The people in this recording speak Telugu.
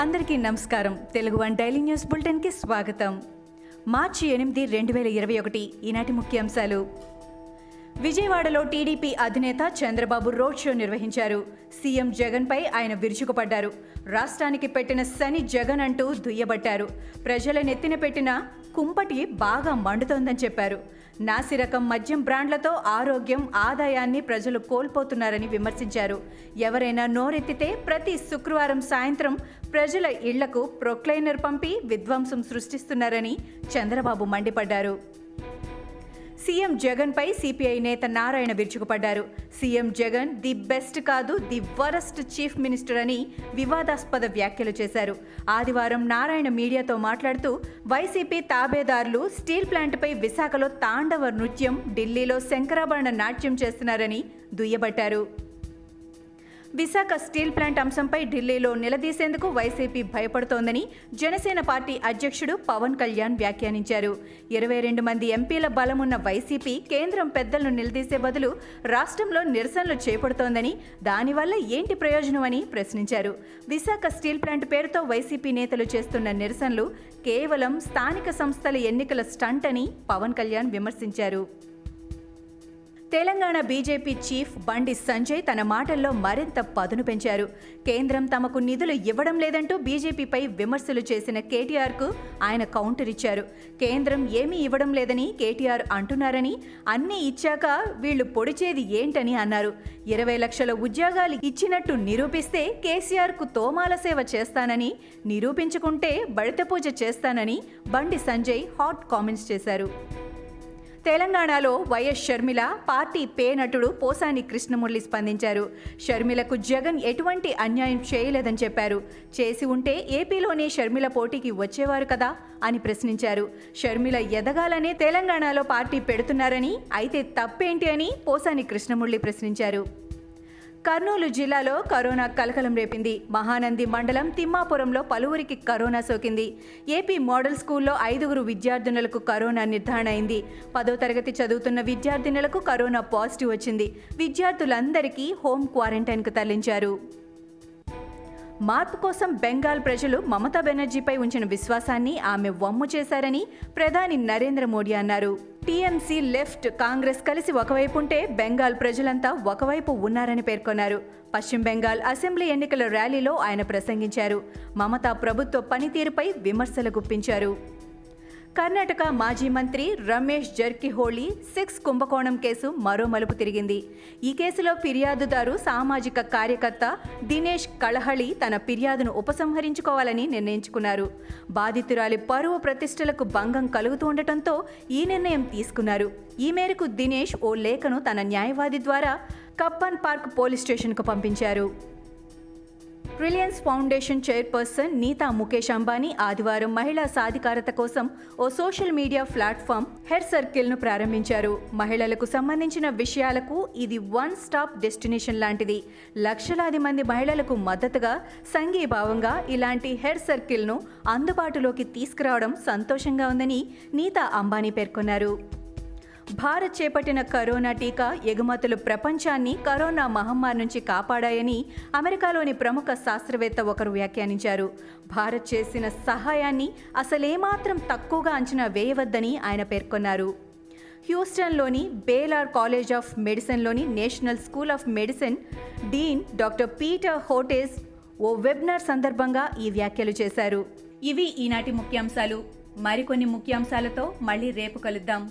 అందరికీ నమస్కారం. తెలుగు వన్ డైలీ న్యూస్ బులెటిన్కి స్వాగతం. మార్చి ఎనిమిది రెండు వేల ఇరవై ఒకటి ఈనాటి ముఖ్యాంశాలు. విజయవాడలో టీడీపీ అధినేత చంద్రబాబు రోడ్ షో నిర్వహించారు. సీఎం జగన్పై ఆయన విరుచుకుపడ్డారు. రాష్ట్రానికి పెట్టిన శని జగన్ అంటూ దుయ్యబట్టారు. ప్రజల నెత్తిన పెట్టిన కుంపటి బాగా మండుతోందని చెప్పారు. నాసిరకం మద్యం బ్రాండ్లతో ఆరోగ్యం ఆదాయాన్ని ప్రజలు కోల్పోతున్నారని విమర్శించారు. ఎవరైనా నోరెత్తితే ప్రతి శుక్రవారం సాయంత్రం ప్రజల ఇళ్ళకు ప్రొక్లైనర్ పంపి విధ్వంసం సృష్టిస్తున్నారని చంద్రబాబు మండిపడ్డారు. సీఎం జగన్ పై సిపిఐ నేత నారాయణ విరుచుకుపడ్డారు. సీఎం జగన్ ది బెస్ట్ కాదు ది వరస్ట్ చీఫ్ మినిస్టర్ అని వివాదాస్పద వ్యాఖ్యలు చేశారు. ఆదివారం నారాయణ మీడియాతో మాట్లాడుతూ వైసీపీ తాబేదారులు స్టీల్ ప్లాంట్పై విశాఖలో తాండవ నృత్యం ఢిల్లీలో శంకరాభరణ నాట్యం చేస్తున్నారని దుయ్యబట్టారు. విశాఖ స్టీల్ ప్లాంట్ అంశంపై ఢిల్లీలో నిలదీసేందుకు వైసీపీ భయపడుతోందని జనసేన పార్టీ అధ్యక్షుడు పవన్ కళ్యాణ్ వ్యాఖ్యానించారు. ఇరవై రెండు మంది ఎంపీల బలమున్న వైసీపీ కేంద్రం పెద్దలను నిలదీసే బదులు రాష్ట్రంలో నిరసనలు చేపడుతోందని దానివల్ల ఏంటి ప్రయోజనం అని ప్రశ్నించారు. విశాఖ స్టీల్ ప్లాంట్ పేరుతో వైసీపీ నేతలు చేస్తున్న నిరసనలు కేవలం స్థానిక సంస్థల ఎన్నికల స్టంట్ అని పవన్ కళ్యాణ్ విమర్శించారు. తెలంగాణ బీజేపీ చీఫ్ బండి సంజయ్ తన మాటల్లో మరింత పదును పెంచారు. కేంద్రం తమకు నిధులు ఇవ్వడం లేదంటూ బీజేపీపై విమర్శలు చేసిన కేటీఆర్కు ఆయన కౌంటర్ ఇచ్చారు. కేంద్రం ఏమీ ఇవ్వడం లేదని కేటీఆర్ అంటున్నారని అన్నీ ఇచ్చాక వీళ్ళు పొడిచేది ఏంటని అన్నారు. ఇరవై లక్షల ఉద్యోగాలు ఇచ్చినట్టు నిరూపిస్తే కేసీఆర్కు తోమాల సేవ చేస్తానని నిరూపించుకుంటే బడిత పూజ చేస్తానని బండి సంజయ్ హాట్ కామెంట్స్ చేశారు. తెలంగాణలో వైఎస్ షర్మిల పార్టీ పే నటుడు పోసాని కృష్ణమురళి స్పందించారు. షర్మిలకు జగన్ ఎటువంటి అన్యాయం చేయలేదని చెప్పారు. చేసి ఉంటే ఏపీలోనే షర్మిల పోటీకి వచ్చేవారు కదా అని ప్రశ్నించారు. షర్మిల ఎదగాలనే తెలంగాణలో పార్టీ పెడుతున్నారని అయితే తప్పేంటి అని పోసాని కృష్ణమురళి ప్రశ్నించారు. కర్నూలు జిల్లాలో కరోనా కలకలం రేపింది. మహానంది మండలం తిమ్మాపురంలో పలువురికి కరోనా సోకింది. ఏపీ మోడల్ స్కూల్లో ఐదుగురు విద్యార్థినులకు కరోనా నిర్ధారణ అయింది. పదో తరగతి చదువుతున్న విద్యార్థినులకు కరోనా పాజిటివ్ వచ్చింది. విద్యార్థులందరికీ హోమ్ క్వారంటైన్కు తరలించారు. మార్పు కోసం బెంగాల్ ప్రజలు మమతా బెనర్జీపై ఉంచిన విశ్వాసాన్ని ఆమె వమ్ము చేశారని ప్రధాని నరేంద్ర మోడీ అన్నారు. టీఎంసీ లెఫ్ట్ కాంగ్రెస్ కలిసి ఒకవైపు ఉంటే బెంగాల్ ప్రజలంతా ఒకవైపు ఉన్నారని పేర్కొన్నారు. పశ్చిమ బెంగాల్ అసెంబ్లీ ఎన్నికల ర్యాలీలో ఆయన ప్రసంగించారు. మమతా ప్రభుత్వ పనితీరుపై విమర్శలు గుప్పించారు. కర్ణాటక మాజీ మంత్రి రమేష్ జర్కిహోళీ సెక్స్ కుంభకోణం కేసు మరో మలుపు తిరిగింది. ఈ కేసులో ఫిర్యాదుదారు సామాజిక కార్యకర్త దినేష్ కళహళి తన ఫిర్యాదును ఉపసంహరించుకోవాలని నిర్ణయించుకున్నారు. బాధితురాలి పరువు ప్రతిష్టలకు భంగం కలుగుతూ ఉండటంతో ఈ నిర్ణయం తీసుకున్నారు. ఈ మేరకు దినేష్ ఓ లేఖను తన న్యాయవాది ద్వారా కప్పన్ పార్క్ పోలీస్ స్టేషన్కు పంపించారు. Reliance foundation chairperson Nita Mukesh Ambani ఆదివారం మహిళా సాధికారత కోసం ఓ సోషల్ మీడియా ప్లాట్ఫామ్ హెర్ సర్కిల్ను ప్రారంభించారు. మహిళలకు సంబంధించిన విషయాలకు ఇది వన్ స్టాప్ డెస్టినేషన్ లాంటిది. లక్షలాది మంది మహిళలకు మద్దతుగా సంఘీభావంగా ఇలాంటి హెర్ సర్కిల్ను అందుబాటులోకి తీసుకురావడం సంతోషంగా ఉందని నీతా అంబానీ పేర్కొన్నారు. భారత్ చేపట్టిన కరోనా టీకా ఎగుమతులు ప్రపంచాన్ని కరోనా మహమ్మారి నుంచి కాపాడాయని అమెరికాలోని ప్రముఖ శాస్త్రవేత్త ఒకరు వ్యాఖ్యానించారు. భారత్ చేసిన సహాయాన్ని అసలేమాత్రం తక్కువగా అంచనా వేయవద్దని ఆయన పేర్కొన్నారు. హ్యూస్టన్లోని Baylor college of మెడిసిన్లోని national school of medicine dean doctor Peter Hotez oh webinar సందర్భంగా ఈ వ్యాఖ్యలు చేశారు. ఇవి ఈనాటి ముఖ్యాంశాలు. మరికొన్ని ముఖ్యాంశాలతో మళ్ళీ రేపు కలుద్దాం.